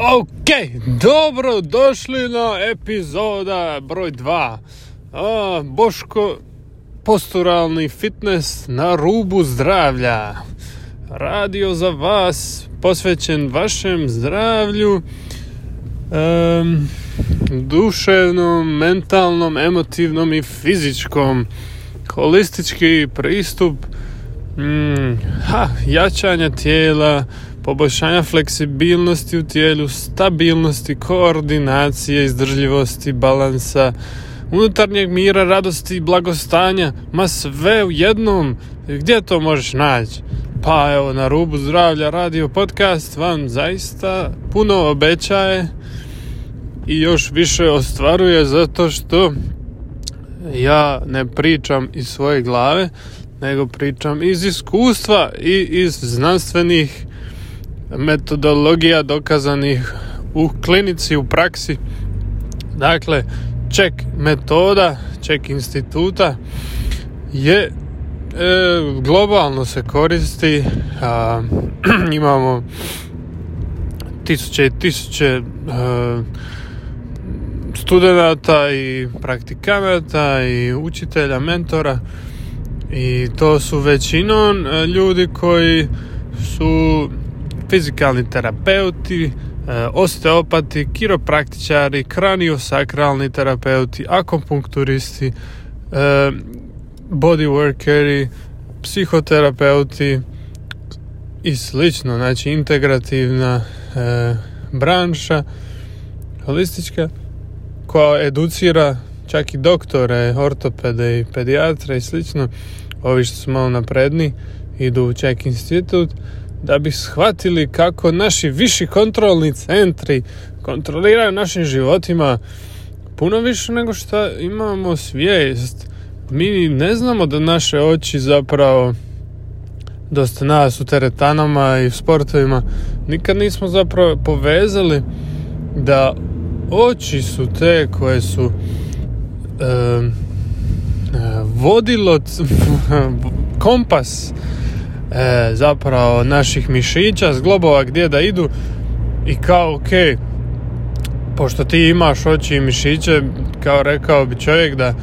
Ok, dobro došli na epizoda broj 2. A, Boško, posturalni fitness na rubu zdravlja. Radio za vas, posvećen vašem zdravlju, em, duševnom, mentalnom, emotivnom i fizičkom. Holistički pristup mm, ha, jačanja tijela, poboljšanja fleksibilnosti u tijelu, stabilnosti, koordinacije, izdržljivosti, balansa, unutarnjeg mira, radosti i blagostanja, ma sve u jednom. Gdje to možeš naći? Pa evo, na rubu zdravlja radio podcast vam zaista puno obećaje i još više ostvaruje zato što ja ne pričam iz svoje glave, nego pričam iz iskustva i iz znanstvenih metodologija dokazanih u klinici, u praksi. Dakle, ček metoda, ček instituta je e, globalno se koristi, a, imamo tisuće i tisuće e, studenata i praktikanata i učitelja, mentora i to su većinom e, ljudi koji su fizikalni terapeuti, e, osteopati, kiropraktičari, kraniosakralni terapeuti, akupunkturisti, e, bodyworkeri, psihoterapeuti i slično, znači integrativna branša holistička koja educira čak i doktore, ortopede i pedijatre i slično, ovi što su malo napredni, idu u Ček institut, da bi shvatili kako naši viši kontrolni centri kontroliraju našim životima puno više nego što imamo svijest. Mi ne znamo da naše oči zapravo dosta nas u teretanama i sportovima nikad nismo zapravo povezali da oči su te koje su vodilo kompas e, zapravo naših mišića, zglobova gdje da idu i kao ok, pošto ti imaš oči i mišiće, kao rekao bi čovjek da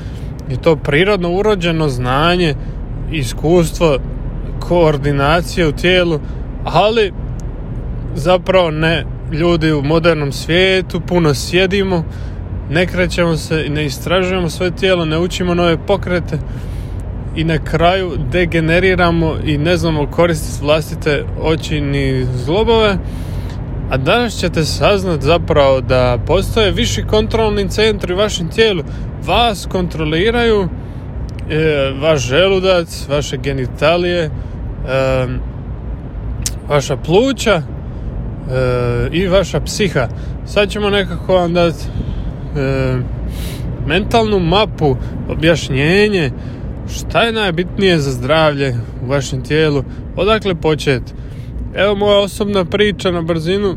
je to prirodno urođeno znanje, iskustvo, koordinacije u tijelu, ali zapravo ne ljudi u modernom svijetu, puno sjedimo, ne krećemo se i ne istražujemo svoje tijelo, ne učimo nove pokrete i na kraju degeneriramo i ne znamo koristiti vlastite oči ni zglobove. A danas ćete saznat zapravo da postoje viši kontrolni centri u vašem tijelu. Vas kontroliraju e, vaš želudac, vaše genitalije, e, vaša pluća e, i vaša psiha. Sad ćemo nekako vam dati e, mentalnu mapu, objašnjenje šta je najbitnije za zdravlje u vašem tijelu, odakle početi. Evo moja osobna priča na brzinu.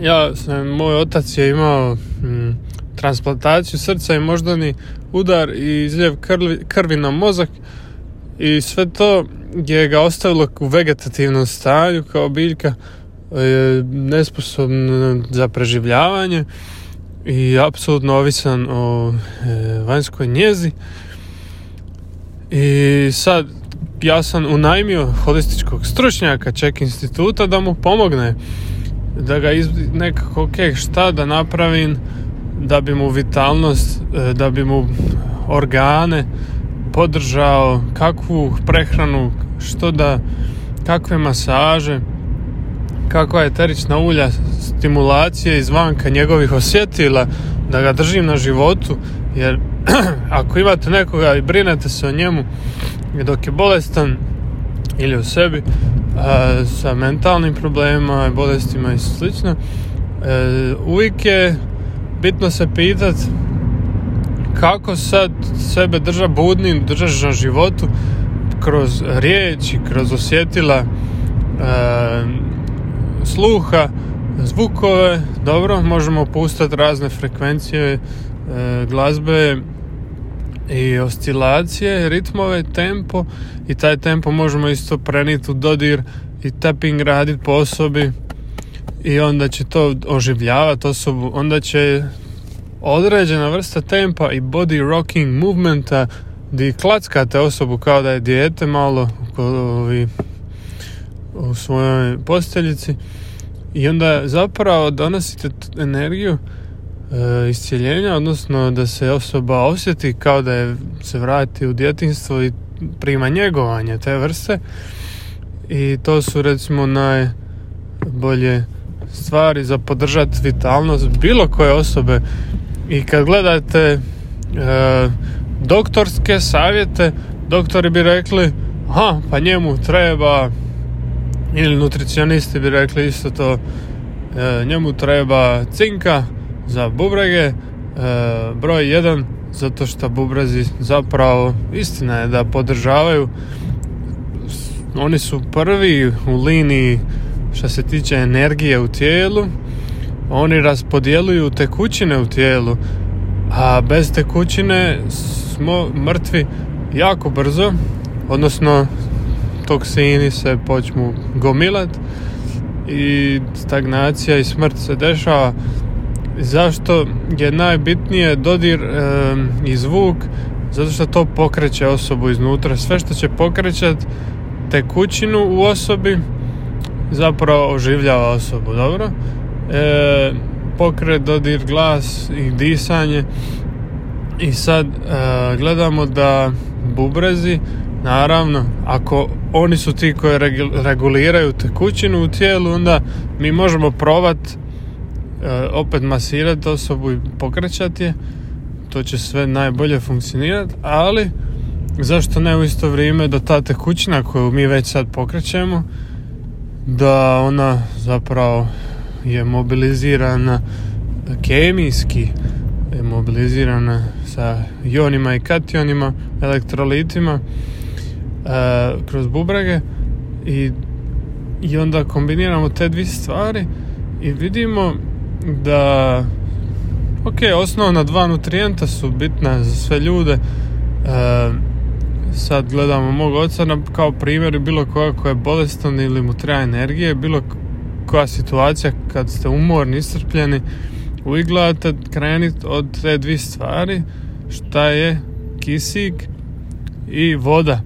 Ja sam, moj otac je imao mm, transplantaciju srca i moždani udar i izljev krvi, krvi na mozak i sve to je ga ostavilo u vegetativnom stanju kao biljka nesposobno za preživljavanje i apsolutno ovisan o e, vanjskoj njezi i sad ja sam unajmio holističkog stručnjaka ček instituta da mu pomogne da ga iz, nekako ok, šta da napravim da bi mu vitalnost e, da bi mu organe podržao kakvu prehranu što da kakve masaže kakva eterična ulja stimulacije izvanka njegovih osjetila da ga držim na životu jer ako imate nekoga i brinete se o njemu dok je bolestan ili u sebi a, sa mentalnim problemima, bolestima i slično e, uvijek je bitno se pitat kako sad sebe drža budnim, držaš na životu kroz riječi, kroz osjetila e, sluha, zvukove, dobro, možemo pustati razne frekvencije e, glazbe i oscilacije, ritmove, tempo i taj tempo možemo isto preniti u dodir i tapping raditi po osobi i onda će to oživljavati osobu, onda će određena vrsta tempa i body rocking movementa di klackate osobu kao da je dijete malo u svojoj posteljici. I onda zapravo donosite energiju e, iscijeljenja, odnosno da se osoba osjeti kao da je se vrati u djetinstvo i prima njegovanje te vrste. I to su recimo najbolje stvari za podržati vitalnost bilo koje osobe. I kad gledate e, doktorske savjete doktori bi rekli aha pa njemu treba ili nutricionisti bi rekli isto to e, njemu treba cinka za bubrege e, broj jedan zato što bubrezi zapravo istina je da podržavaju. Oni su prvi u liniji što se tiče energije u tijelu. Oni raspodjeluju tekućine u tijelu a bez tekućine smo mrtvi jako brzo odnosno toksini se počnu gomilat i stagnacija i smrt se dešava. Zašto je najbitnije dodir i zvuk? Zato što to pokreće osobu iznutra. Sve što će pokrećat tekućinu u osobi zapravo oživljava osobu dobro? E, pokret dodir glas i disanje i sad e, gledamo da bubrezi naravno ako oni su ti koji reguliraju tekućinu u tijelu onda mi možemo provat e, opet masirati osobu i pokrećati je. To će sve najbolje funkcionirati ali zašto ne u isto vrijeme da ta tekućina koju mi već sad pokrećemo da ona zapravo je mobilizirana kemijski je mobilizirana sa ionima i kationima elektrolitima kroz bubrege i, i onda kombiniramo te dvije stvari i vidimo da ok, osnovna dva nutrijenta su bitna za sve ljude. E, sad gledamo mog oca kao primjer bilo koja koja je bolestan ili mu treba energije bilo koja situacija kad ste umorni, iscrpljeni uvijek gledate krenit od te dvije stvari šta je kisik i voda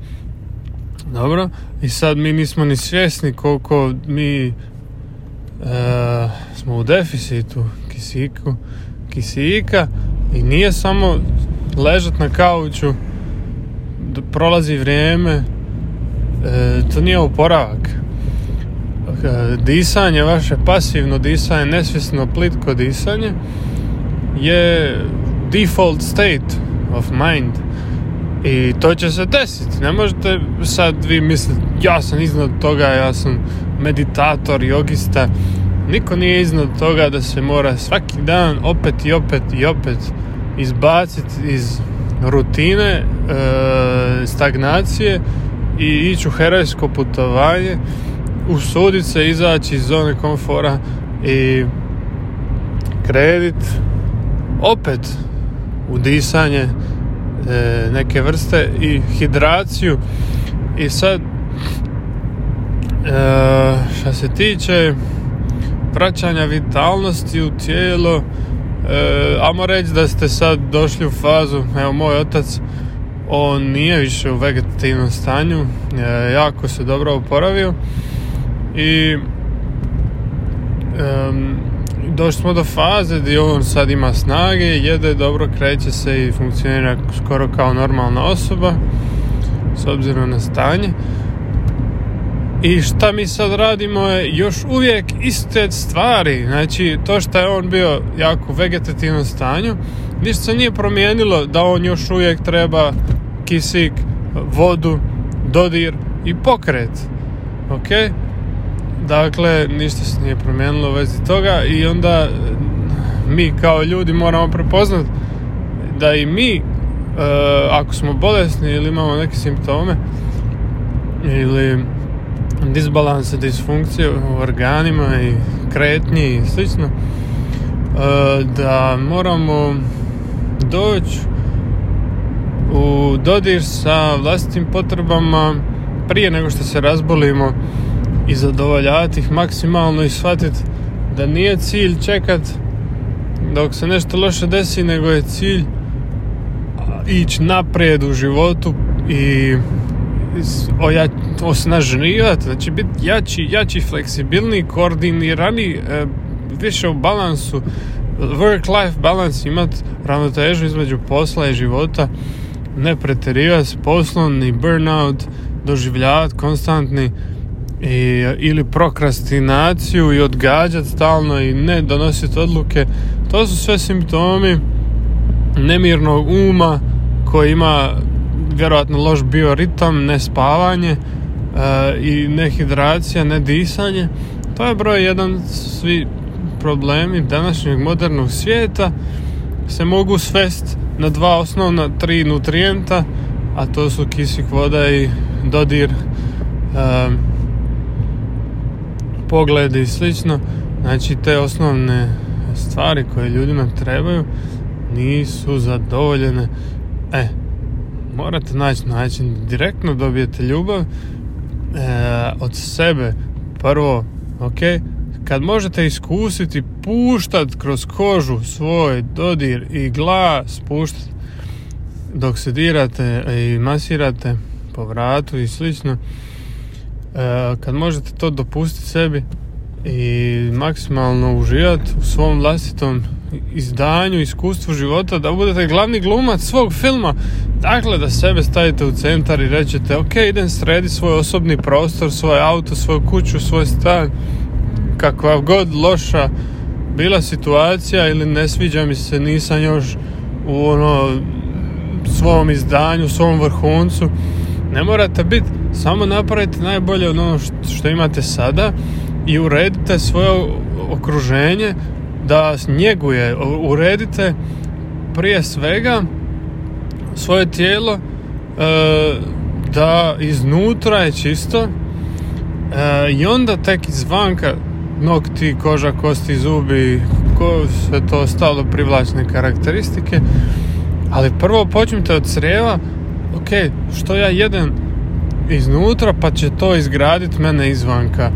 dobro, i sad mi nismo ni svjesni koliko mi e, smo u deficitu kisiku, kisika i nije samo ležat na kauču, prolazi vrijeme, e, to nije oporavak. E, disanje, vaše pasivno disanje, nesvjesno plitko disanje je default state of mind i to će se desiti. Ne možete sad vi misliti ja sam iznad toga, ja sam meditator, jogista. Niko nije iznad toga da se mora svaki dan opet i opet i opet izbaciti iz rutine, e, stagnacije i ići u herojsko putovanje, usuditi se izaći iz zone komfora i kredit opet u disanje E, neke vrste i hidraciju. I sad e, što se tiče vraćanja vitalnosti u tijelo e, amo reći da ste sad došli u fazu evo moj otac on nije više u vegetativnom stanju jako se dobro oporavio i došli smo do faze gdje on sad ima snage, jede, dobro kreće se i funkcionira skoro kao normalna osoba s obzirom na stanje. I šta mi sad radimo je još uvijek iste stvari. Znači, to što je on bio jako vegetativnom stanju, ništa se nije promijenilo da on još uvijek treba kisik, vodu, dodir i pokret. Ok? Dakle, ništa se nije promijenilo u vezi toga i onda e, mi kao ljudi moramo prepoznati da i mi e, ako smo bolesni ili imamo neke simptome ili disbalanse, disfunkcije u organima i kretnji i slično e, da moramo doći u dodir sa vlastitim potrebama prije nego što se razbolimo i zadovoljavati ih maksimalno i shvatiti da nije cilj čekat dok se nešto loše desi, nego je cilj ići naprijed u životu i osnaživati, znači biti jači, jači, fleksibilniji, koordinirani, e, više u balansu, work-life balance, imati ravnotežu između posla i života, ne pretjerivati s poslom, ni burnout, doživljavati konstantni i, ili prokrastinaciju i odgađati stalno i ne donositi odluke. To su sve simptomi nemirnog uma koji ima vjerojatno loš bioritam, nespavanje e, i nehidracija, nedisanje. To je broj jedan svi problemi današnjeg modernog svijeta se mogu svesti na dva osnovna tri nutrijenta, a to su kisik voda i dodir e, pogledi i slično. Znači te osnovne stvari koje ljudima trebaju nisu zadovoljene. E, morate naći način direktno dobijete ljubav e, od sebe. Prvo, ok, kad možete iskusiti puštat kroz kožu svoj dodir i glas puštat dok se dirate i masirate po vratu i slično kad možete to dopustiti sebi i maksimalno uživati u svom vlastitom izdanju, iskustvu života, da budete glavni glumac svog filma. Dakle, da sebe stavite u centar i rećete, ok, idem sredi svoj osobni prostor, svoj auto, svoju kuću, svoj stan, kakva god loša bila situacija ili ne sviđa mi se, nisam još u ono svom izdanju, svom vrhuncu. Ne morate biti, samo napravite najbolje ono što imate sada i uredite svoje okruženje da njeguje, uredite prije svega svoje tijelo e, da iznutra je čisto e, i onda tek izvanka nokti, koža, kosti, zubi, ko, sve to ostalo privlačne karakteristike. Ali prvo počnite od crijeva, ok, što ja jedem iznutra pa će to izgraditi mene izvanka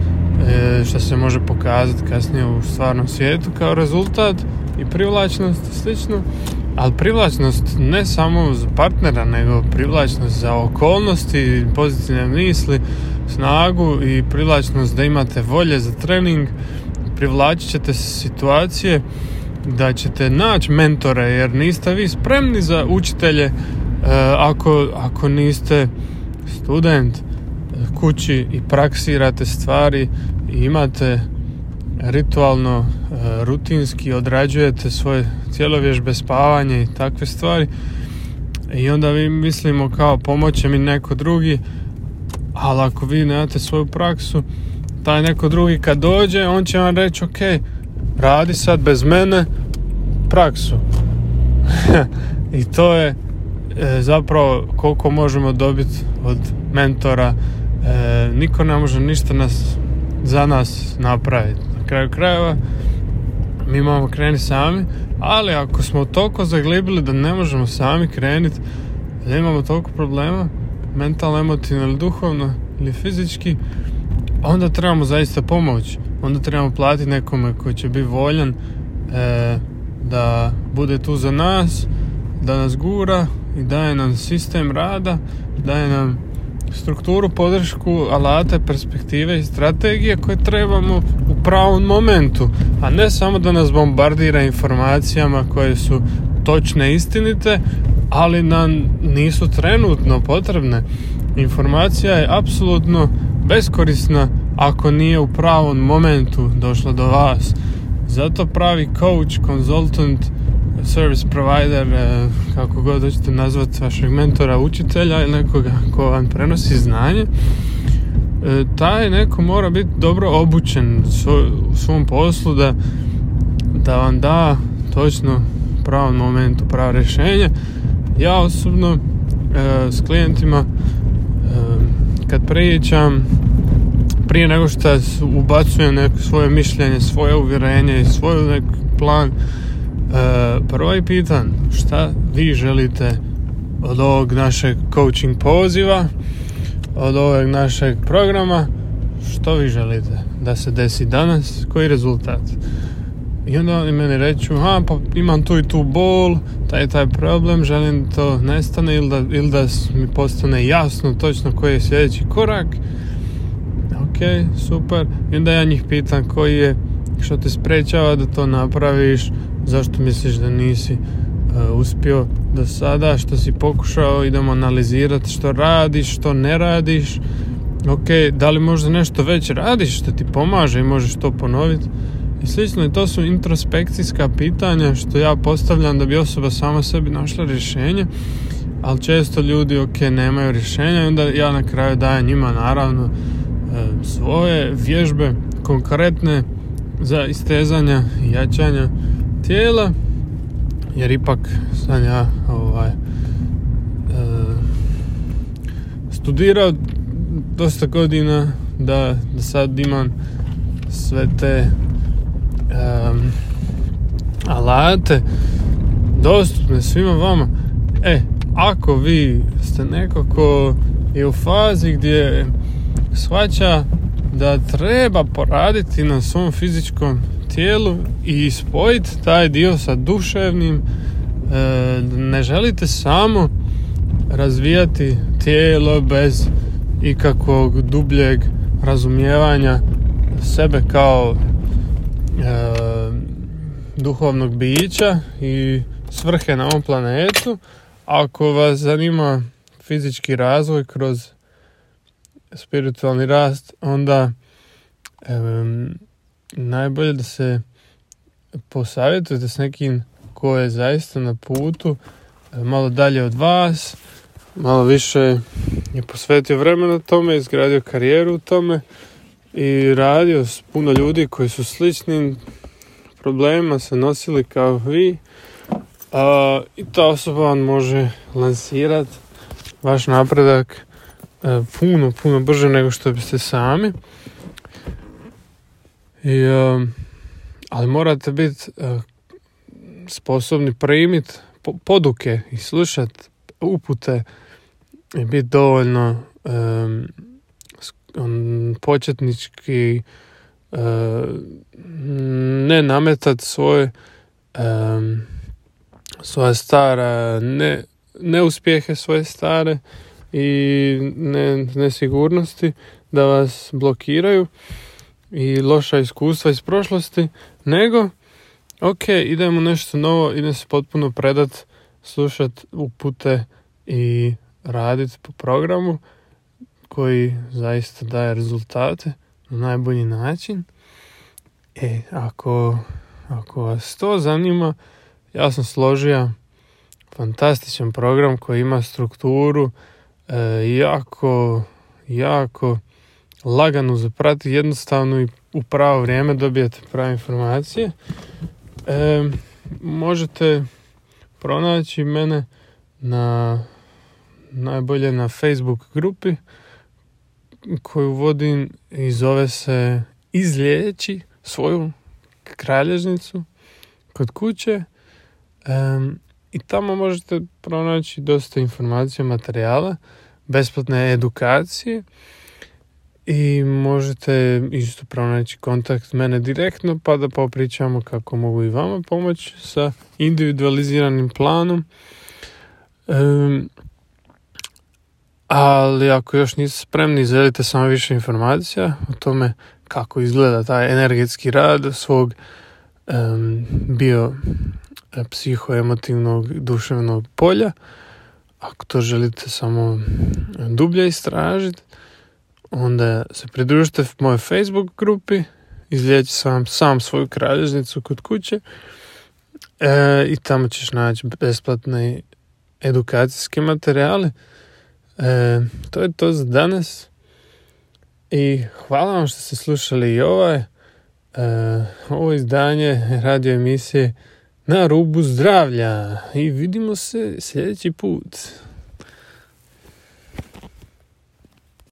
e, što se može pokazati kasnije u stvarnom svijetu kao rezultat i privlačnost i slično. Ali privlačnost ne samo za partnera nego privlačnost za okolnosti pozitivne misli snagu i privlačnost da imate volje za trening. Privlačit ćete situacije da ćete naći mentore jer niste vi spremni za učitelje e, ako, ako niste student kući i praksirate stvari i imate ritualno, e, rutinski odrađujete svoje cijelovježbe, spavanje i takve stvari. I onda vi mislimo kao pomoće mi neko drugi ali ako vi nemate svoju praksu taj neko drugi kad dođe on će vam reći ok radi sad bez mene praksu. I to je e, zapravo koliko možemo dobiti od mentora e, niko ne može ništa nas, za nas napraviti. Na kraju krajeva mi imamo krenuti sami, ali ako smo toliko zaglibili da ne možemo sami krenuti, da imamo toliko problema, mentalno, emotivno ili duhovno ili fizički, onda trebamo zaista pomoć. Onda trebamo platiti nekome koji će biti voljan e, da bude tu za nas, da nas gura i daje nam sistem rada, daje nam strukturu, podršku, alate, perspektive i strategije koje trebamo u pravom momentu, a ne samo da nas bombardira informacijama koje su točne, istinite, ali nam nisu trenutno potrebne. Informacija je apsolutno beskorisna ako nije u pravom momentu došla do vas. Zato pravi coach, konzultant, service provider, e, kako god hoćete nazvati vašeg mentora, učitelja ili nekoga ko vam prenosi znanje, e, taj neko mora biti dobro obučen u svom poslu da, da vam da točno pravom momentu pravo rješenje. Ja osobno e, s klijentima kad pričam prije nego što ubacujem neko svoje mišljenje, svoje uvjerenje i svoj neki plan prvo je pitan šta vi želite od ovog našeg coaching poziva, od ovog našeg programa, što vi želite da se desi danas, koji rezultat. I onda oni meni reću, a pa imam tu i tu bol, taj taj problem, želim to nestane ili da, ili da mi postane jasno točno koji je sljedeći korak. Ok, super. I onda ja njih pitam koji je, što te sprečava da to napraviš, zašto misliš da nisi uh, uspio do sada, što si pokušao, idemo analizirati što radiš, što ne radiš. Ok, da li možda nešto već radiš što ti pomaže i možeš to ponoviti i slično i to su introspekcijska pitanja što ja postavljam da bi osoba sama sebi našla rješenje ali često ljudi ok nemaju rješenja i onda ja na kraju dajem njima naravno e, svoje vježbe konkretne za istezanja i jačanja tijela jer ipak sam ja ovaj e, studirao dosta godina da, da sad imam sve te um, alate dostupne svima vama. E, ako vi ste neko ko je u fazi gdje shvaća da treba poraditi na svom fizičkom tijelu i spojiti taj dio sa duševnim, e, ne želite samo razvijati tijelo bez ikakvog dubljeg razumijevanja sebe kao e, duhovnog bića i svrhe na ovom planetu. Ako vas zanima fizički razvoj kroz spiritualni rast, onda e, najbolje da se posavjetujete s nekim ko je zaista na putu e, malo dalje od vas, malo više je posvetio vremena tome, izgradio karijeru u tome i radio s puno ljudi koji su sličnim problemima se nosili kao vi a, i ta osoba vam može lansirati vaš napredak e, puno, puno brže nego što biste sami. I, ali morate biti e, sposobni primiti poduke i slušati upute i biti dovoljno um, početnički uh, ne nametat svoje um, svoje stara ne, neuspjehe svoje stare i ne, nesigurnosti da vas blokiraju i loša iskustva iz prošlosti, nego ok, idemo nešto novo, idem se potpuno predat, slušat upute i raditi po programu koji zaista daje rezultate na najbolji način. E, ako, ako vas to zanima, ja sam složio fantastičan program koji ima strukturu e, jako, jako lagano zaprati, jednostavno i u pravo vrijeme dobijete prave informacije. E, možete pronaći mene na najbolje na Facebook grupi koju vodim i zove se Izliječi svoju kralježnicu kod kuće i tamo možete pronaći dosta informacija, materijala, besplatne edukacije i možete isto pronaći kontakt mene direktno pa da popričamo kako mogu i vama pomoći sa individualiziranim planom. Ali ako još niste spremni, želite samo više informacija o tome kako izgleda taj energetski rad svog um, bio psihoemotivnog duševnog polja. Ako to želite samo dublje istražiti, onda se pridružite mojoj Facebook grupi, izlijeći sam sam svoju kralježnicu kod kuće e, i tamo ćeš naći besplatne edukacijske materijale E, to je to za danas. I hvala vam što ste slušali i ovaj, e, ovo izdanje radio emisije na rubu zdravlja. I vidimo se sljedeći put.